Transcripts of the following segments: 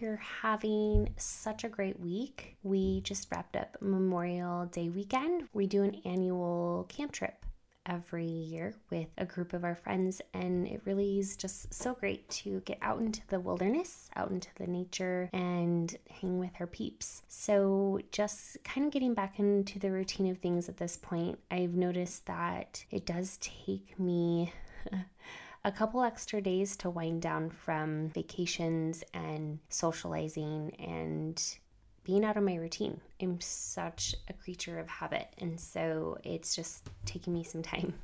You're having such a great week. We just wrapped up Memorial Day weekend. We do an annual camp trip every year with a group of our friends, and it really is just so great to get out into the wilderness, out into the nature, and hang with our peeps. So, just kind of getting back into the routine of things at this point, I've noticed that it does take me. a couple extra days to wind down from vacations and socializing and being out of my routine. I'm such a creature of habit. And so it's just taking me some time.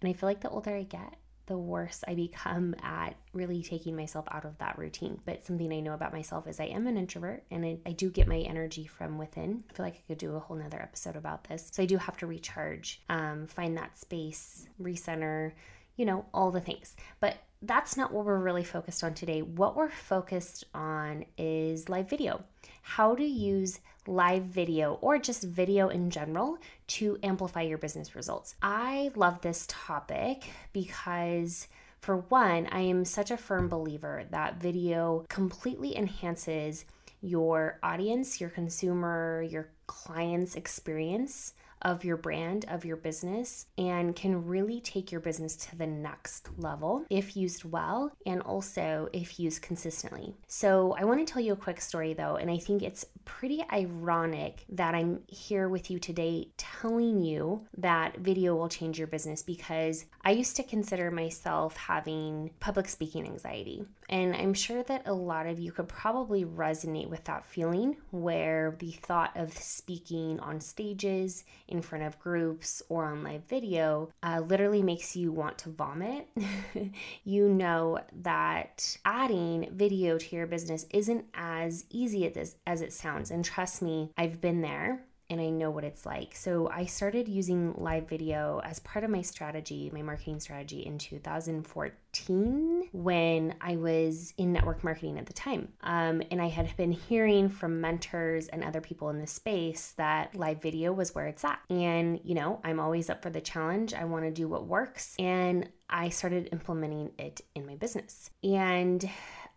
And I feel like the older I get, the worse I become at really taking myself out of that routine. But something I know about myself is I am an introvert and I, I, do get my energy from within. I feel like I could do a whole nother episode about this. So I do have to recharge, um, find that space, recenter, you know, all the things. But that's not what we're really focused on today. What we're focused on is live video. How to use live video or just video in general to amplify your business results. I love this topic because for one, I am such a firm believer that video completely enhances your audience, your consumer, your client's experience of your brand, of your business, and can really take your business to the next level if used well and also if used consistently. So, I want to tell you a quick story though, and I think it's pretty ironic that I'm here with you today telling you that video will change your business because I used to consider myself having public speaking anxiety. And I'm sure that a lot of you could probably resonate with that feeling where the thought of speaking on stages in front of groups or on live video uh, literally makes you want to vomit. you know that adding video to your business isn't as easy as, as it sounds. And trust me, I've been there and I know what it's like. So I started using live video as part of my strategy, my marketing strategy in 2014 when I was in network marketing at the time. Um, and I had been hearing from mentors and other people in the space that live video was where it's at. And, you know, I'm always up for the challenge. I want to do what works. And I started implementing it in my business. And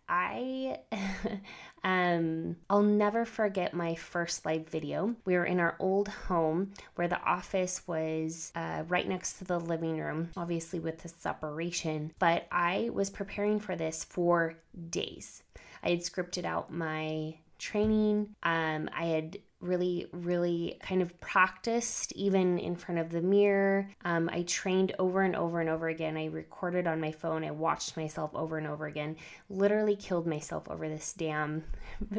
I um I'll never forget my first live video. We were in our old home where the office was uh, right next to the living room, obviously with the separation, but I was preparing for this for days. I had scripted out my training. Um, I had really, really kind of practiced even in front of the mirror. Um, I trained over and over and over again. I recorded on my phone. I watched myself over and over again. Literally killed myself over this damn,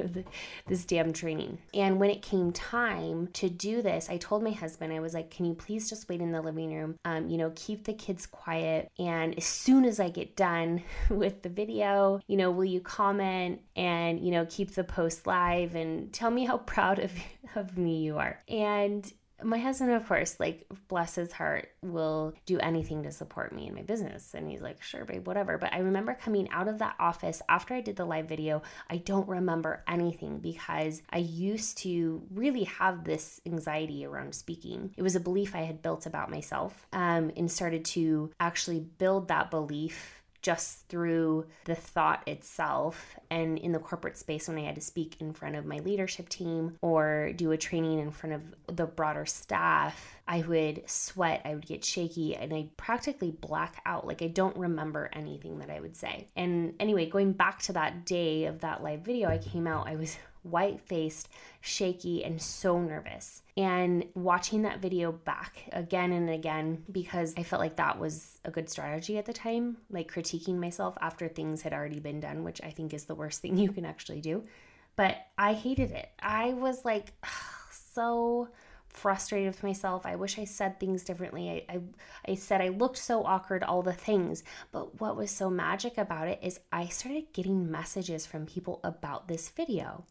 this damn training. And when it came time to do this, I told my husband, I was like, "Can you please just wait in the living room? Um, you know, keep the kids quiet. And as soon as I get done with the video, you know, will you comment and you know keep the post live and tell me how proud of you." of me you are. And my husband, of course, like, bless his heart, will do anything to support me in my business. And he's like, sure, babe, whatever. But I remember coming out of that office after I did the live video, I don't remember anything because I used to really have this anxiety around speaking. It was a belief I had built about myself um, and started to actually build that belief just through the thought itself. And in the corporate space, when I had to speak in front of my leadership team or do a training in front of the broader staff, I would sweat, I would get shaky, and I practically black out. Like I don't remember anything that I would say. And anyway, going back to that day of that live video, I came out, I was white faced, shaky, and so nervous. And watching that video back again and again because I felt like that was a good strategy at the time, like critiquing myself after things had already been done, which I think is the worst thing you can actually do. But I hated it. I was like so frustrated with myself. I wish I said things differently. I, I, I said I looked so awkward, all the things. But what was so magic about it is I started getting messages from people about this video,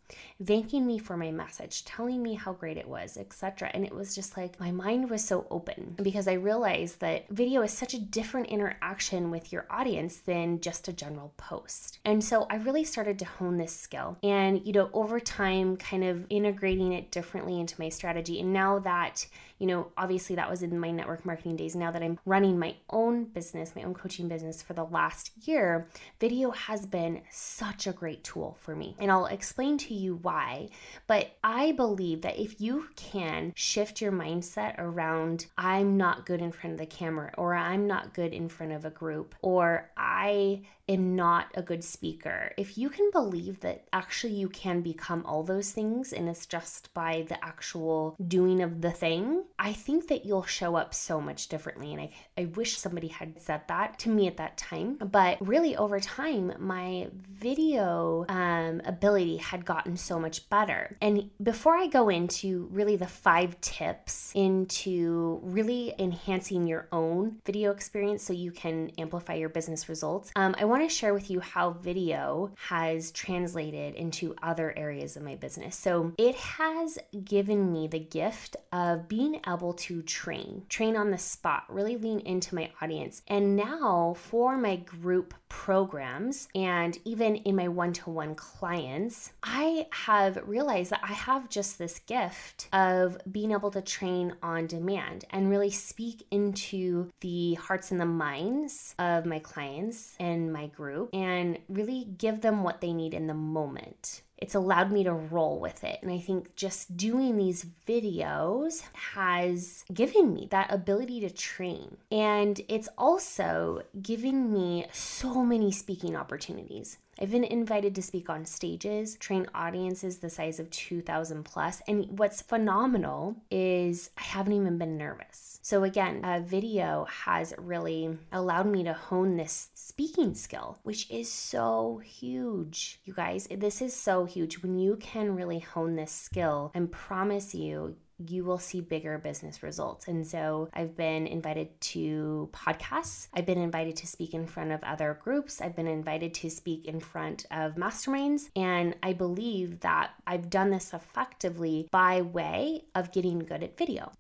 thanking me for my message, telling me how great it was, etc. And it was just like my mind was so open because I realized that video is such a different interaction with your audience than just a general post. And so I really started to hone this skill and, you know, over time, kind of integrating it differently into my strategy. And now that, you know, obviously that was in my network marketing days. Now that I'm running my own business, my own coaching business for the last year, video has been such a great tool for me. And I'll explain to you why. But I believe that if you can shift your mindset around, I'm not good in front of the camera, or I'm not good in front of a group, or I am not a good speaker. If you can believe that actually you can become all those things and it's just by the actual doing of the thing, I think that you'll show up so much differently. And I, I wish somebody had said that to me at that time. But really, over time, my video um, ability had gotten so much better. And before I go into really the five tips into really enhancing your own video experience so you can amplify your business results, um, I want to share with you how video has translated into other areas of my business. So it has given me the gift of being able to train, train on the spot, really lean into my audience. And now for my group programs and even in my one to one clients, I have realized that I have just this gift of being able to train on demand and really speak into the hearts and the minds of my clients and my group and really give them what they need in the moment it's allowed me to roll with it. And I think just doing these videos has given me that ability to train. And it's also given me so many speaking opportunities. I've been invited to speak on stages, train audiences the size of 2,000 plus. And what's phenomenal is I haven't even been nervous. So, again, a video has really allowed me to hone this speaking skill, which is so huge. You guys, this is so huge. When you can really hone this skill and promise you, you will see bigger business results. And so I've been invited to podcasts. I've been invited to speak in front of other groups. I've been invited to speak in front of masterminds. And I believe that I've done this effectively by way of getting good at video.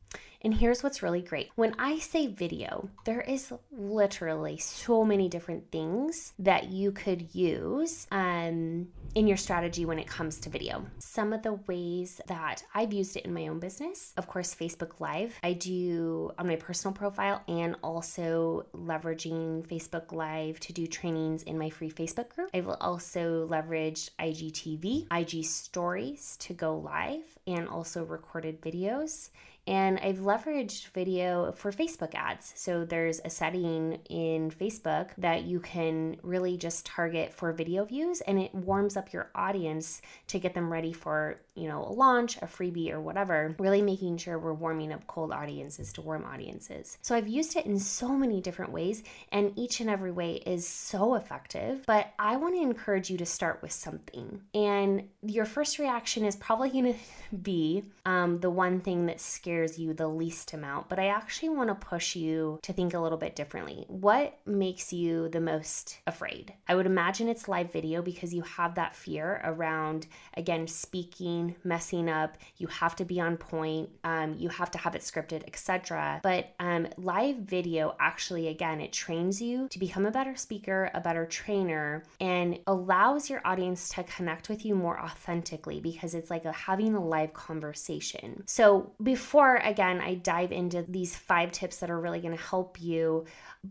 And here's what's really great when I say video, there is literally so many different things that you could use um, in your strategy when it comes to video. Some of the ways that I've used it in my own business, of course, Facebook Live, I do on my personal profile and also leveraging Facebook Live to do trainings in my free Facebook group. I've also leveraged IGTV, IG Stories to go live, and also recorded videos. And I've leveraged video for Facebook ads. So there's a setting in Facebook that you can really just target for video views and it warms up your audience to get them ready for, you know, a launch, a freebie or whatever. Really making sure we're warming up cold audiences to warm audiences. So I've used it in so many different ways and each and every way is so effective, but I want to encourage you to start with something. And your first reaction is probably going to be um, the one thing that scares scares you the least amount, but I actually want to push you to think a little bit differently. What makes you the most afraid? I would imagine it's live video because you have that fear around, again, speaking, messing up. You have to be on point, um, you have to have it scripted, etc. But um, live video actually, again, it trains you to become a better speaker, a better trainer, and allows your audience to connect with you more authentically because it's like a, having a live conversation. So before again, I dive into these five tips that are really going to help you,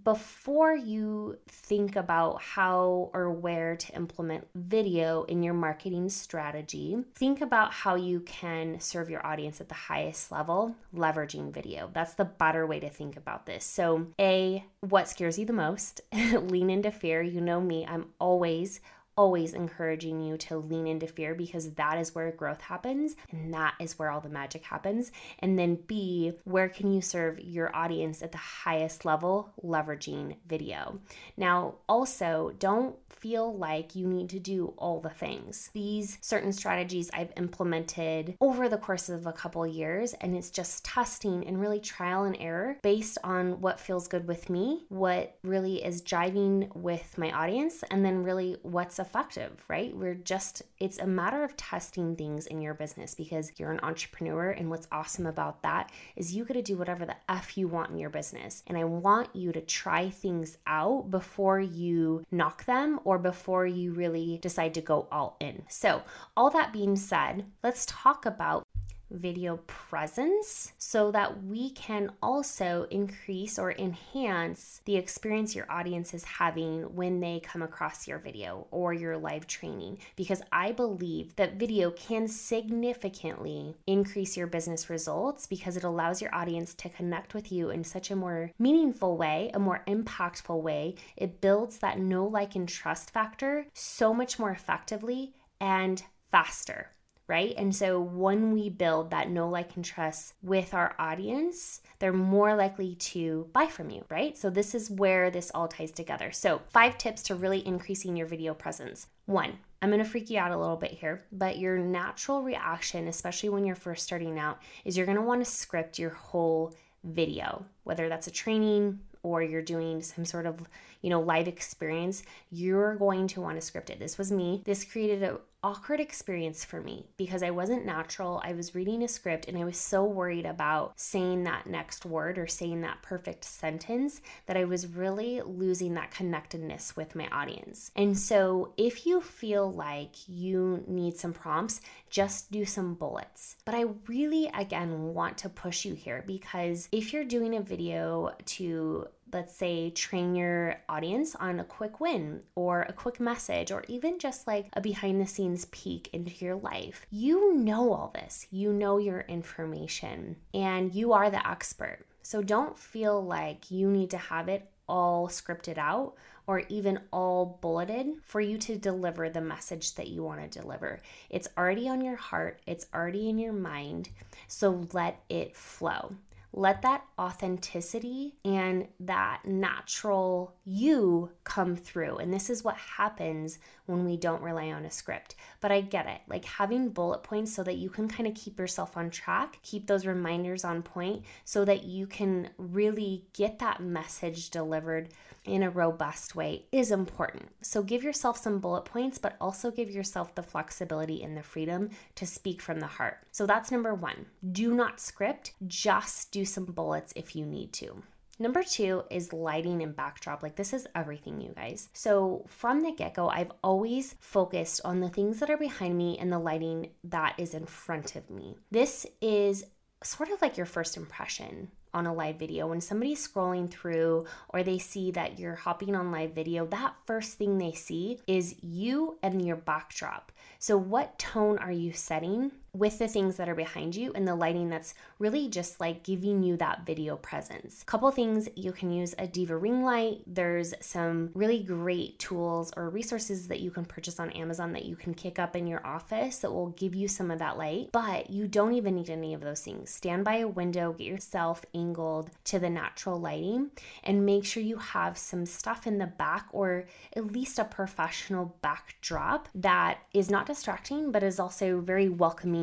before you think about how or where to implement video in your marketing strategy, think about how you can serve your audience at the highest level leveraging video. That's the better way to think about this. So, A, what scares you the most? Lean into fear. You know me, I'm always always encouraging you to lean into fear because that is where growth happens and that is where all the magic happens. And then B, where can you serve your audience at the highest level, leveraging video. Now, also, don't feel like you need to do all the things. These certain strategies I've implemented over the course of a couple years, and it's just testing and really trial and error based on what feels good with me, what really is jiving with my audience, and then really what's effective, right? We're just, it's a matter of testing things in your business because you're an entrepreneur. And what's awesome about that is you get to do whatever the F you want in your business. And I want you to try things out before you knock them or before you really decide to go all in. So, all that being said, let's talk about video presence so that we can also increase or enhance the experience your audience is having when they come across your video or your live training. Because I believe that video can significantly increase your business results because it allows your audience to connect with you in such a more meaningful way, a more impactful way. It builds that know, like, and trust factor so much more effectively and faster right? And so when we build that know, like, and trust with our audience, they're more likely to buy from you, right? So this is where this all ties together. So, five tips to really increasing your video presence. One, I'm gonna freak you out a little bit here, but your natural reaction, especially when you're first starting out, is you're gonna wanna script your whole video, whether that's a training, or you're doing some sort of, you know, live experience, you're going to want to script it. This was me. This created an awkward experience for me because I wasn't natural. I was reading a script and I was so worried about saying that next word or saying that perfect sentence that I was really losing that connectedness with my audience. And so, if you feel like you need some prompts, just do some bullets. But I really, again, want to push you here because if you're doing a video to let's say, train your audience on a quick win or a quick message or even just like a behind the scenes peek into your life. You know all this, you know your information, and you are the expert. So don't feel like you need to have it all scripted out or even all bulleted for you to deliver the message that you want to deliver. It's already on your heart, it's already in your mind. So let it flow let that authenticity and that natural you come through. And this is what happens when we don't rely on a script. But I get it. Like having bullet points so that you can kind of keep yourself on track, keep those reminders on point so that you can really get that message delivered in a robust way is important. So give yourself some bullet points, but also give yourself the flexibility and the freedom to speak from the heart. So that's number one. Do not script, just do some bullets if you need to. Number two is lighting and backdrop. Like, this is everything, you guys. So, from the get go, I've always focused on the things that are behind me and the lighting that is in front of me. This is sort of like your first impression on a live video. When somebody's scrolling through or they see that you're hopping on live video, that first thing they see is you and your backdrop. So, what tone are you setting with the things that are behind you and the lighting that's really just like giving you that video presence? Couple things you can use a Diva ring light. There's some really great tools or resources that you can purchase on Amazon that you can kick up in your office that will give you some of that light, but you don't even need any of those things. Stand by a window, get yourself angled to the natural lighting, and make sure you have some stuff in the back or at least a professional backdrop that is not distracting, but is also very welcoming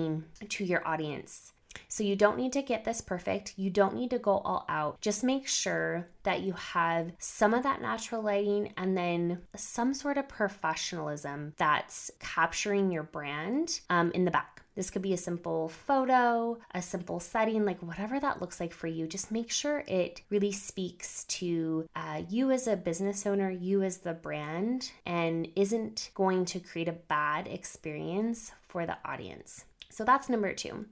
to your audience. So you don't need to get this perfect. You don't need to go all out. Just make sure that you have some of that natural lighting and then some sort of professionalism that's capturing your brand um, in the back. This could be a simple photo, a simple setting, like whatever that looks like for you. Just make sure it really speaks to uh, you as a business owner, you as the brand, and isn't going to create a bad experience for the audience. So that's number two.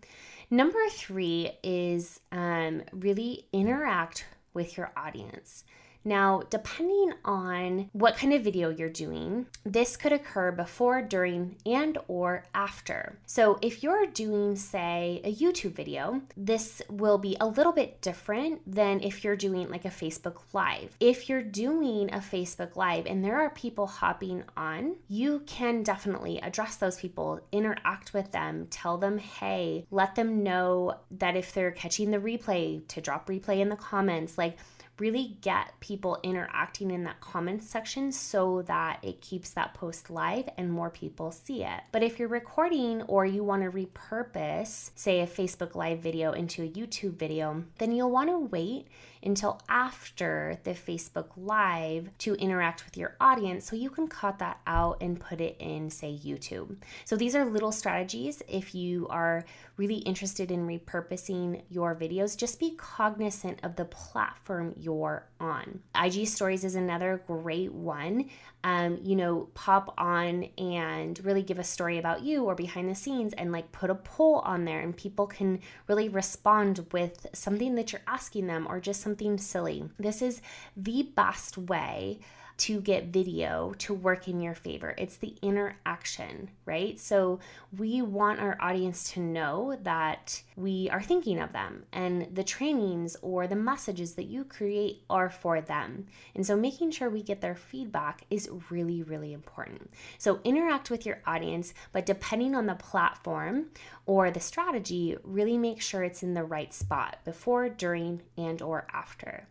Number three is um, really interact with your audience. Now, depending on what kind of video you're doing, this could occur before, during, and or after. So, if you're doing say a YouTube video, this will be a little bit different than if you're doing like a Facebook live. If you're doing a Facebook live and there are people hopping on, you can definitely address those people, interact with them, tell them, "Hey, let them know that if they're catching the replay to drop replay in the comments, like really get people interacting in that comments section so that it keeps that post live and more people see it. But if you're recording or you want to repurpose, say, a Facebook Live video into a YouTube video, then you'll want to wait until after the Facebook Live to interact with your audience so you can cut that out and put it in, say, YouTube. So these are little strategies if you are really interested in repurposing your videos. Just be cognizant of the platform you're on. IG Stories is another great one. Um, you know, pop on and really give a story about you or behind the scenes and like put a poll on there, and people can really respond with something that you're asking them or just something silly. This is the best way to get video to work in your favor. It's the interaction, right? So we want our audience to know that we are thinking of them and the trainings or the messages that you create are for them. And so making sure we get their feedback is really, really important. So interact with your audience, but depending on the platform or the strategy, really make sure it's in the right spot before, during, and or after.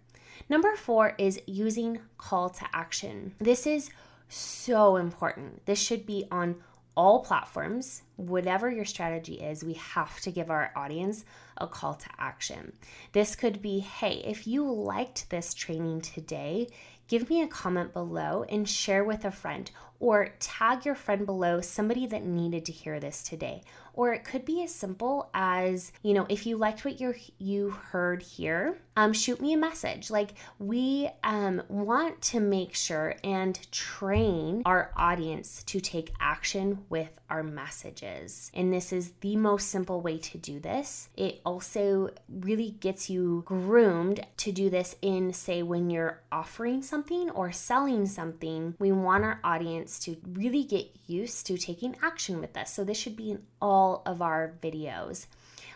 Number four is using call to action. This is so important. This should be on all platforms, whatever your strategy is, we have to give our audience a call to action. This could be hey, if you liked this training today, give me a comment below and share with a friend, or tag your friend below somebody that needed to hear this today, or it could be as simple as, you know, if you liked what you you heard here, um, shoot me a message. Like we um, want to make sure and train our audience to take action with our messages. And this is the most simple way to do this. It also really gets you groomed to do this in, say, when you're offering something or selling something. We want our audience to really get used to taking action with us. So this should be in all of our videos.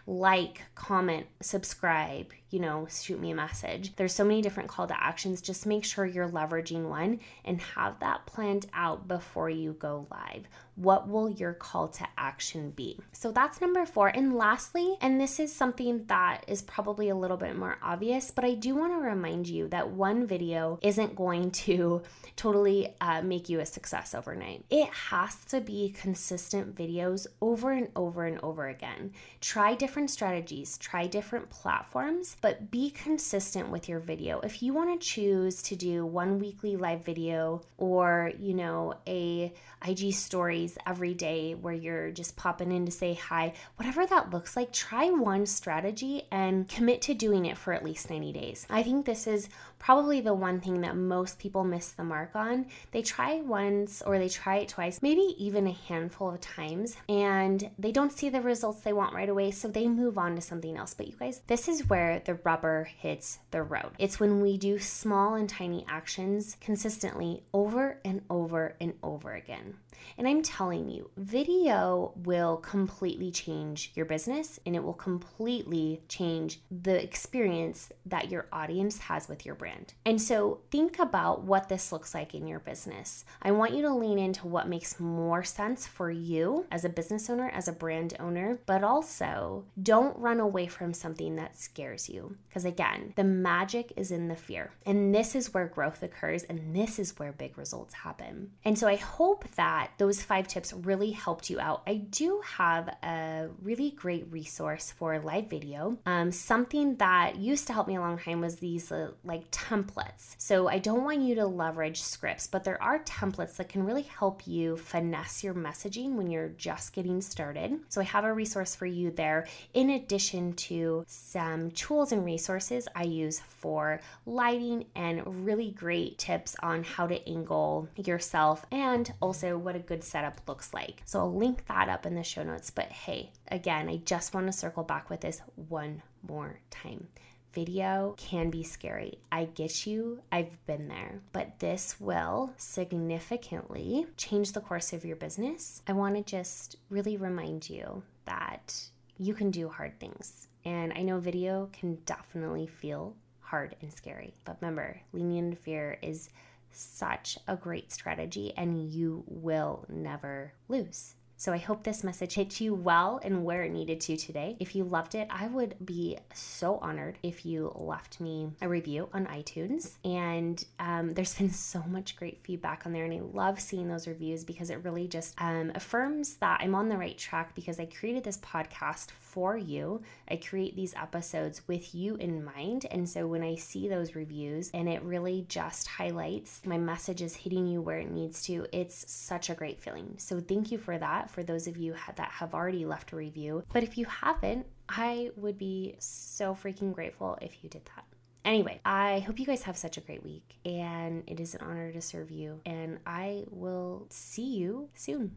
Like, comment, subscribe, you know, shoot me a message. There's so many different call to actions. Just make sure you're leveraging one and have that planned out before you go live. What will your call to action be? So that's number four. And lastly, and this is something that is probably a little bit more obvious, but I do want to remind you that one video isn't going to totally uh, make you a success overnight. It has to be consistent videos over and over and over again. Try different strategies, try different platforms, but be consistent with your video. If you want to choose to do one weekly live video or, you know, a IG stories every day where you're just popping in to say hi, whatever that looks like, try one strategy and commit to doing it for at least 90 days. I think this is probably the one thing that most people miss the mark on. They try once or they try it twice, maybe even a handful of times, and they don't see the results they want right away, so they move on to something else. But you guys, this is where the rubber hits the road. It's when we do small and tiny actions consistently over and over and over again. And I'm telling you, video will completely change your business and it will completely change the experience that your audience has with your brand. And so think about what this looks like in your business. I want you to lean into what makes more sense for you as a business owner, as a brand owner, but also don't run away from something that scares you. Because again, the magic is in the fear. And this is where growth occurs and this is where big results happen. And so I hope that those five tips really helped you out. I do have a really great resource for live video. Um, something that used to help me a long time was these uh, like templates. So I don't want you to leverage scripts, but there are templates that can really help you finesse your messaging when you're just getting started. So I have a resource for you there, in addition to some tools and resources I use for lighting and really great tips on how to angle yourself and also what a good setup looks like. So I'll link that up in the show notes. But hey, again, I just want to circle back with this one more time. Video can be scary. I get you, I've been there, but this will significantly change the course of your business. I want to just really remind you that you can do hard things. And I know video can definitely feel hard and scary, but remember, leaning into fear is such a great strategy and you will never lose. So I hope this message hit you well and where it needed to today. If you loved it, I would be so honored if you left me a review on iTunes. And um, there's been so much great feedback on there, and I love seeing those reviews because it really just um, affirms that I'm on the right track because I created this podcast for you. I create these episodes with you in mind. And so when I see those reviews and it really just highlights my message is hitting you where it needs to, it's such a great feeling. So thank you for that for those of you that have already left a review. But if you haven't, I would be so freaking grateful if you did that. Anyway, I hope you guys have such a great week and it is an honor to serve you. And I will see you soon.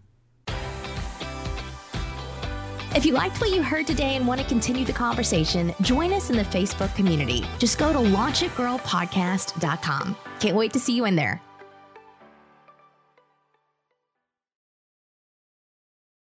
If you liked what you heard today and want to continue the conversation, join us in the Facebook community. Just go to launchitgirlpodcast.com. Can't wait to see you in there.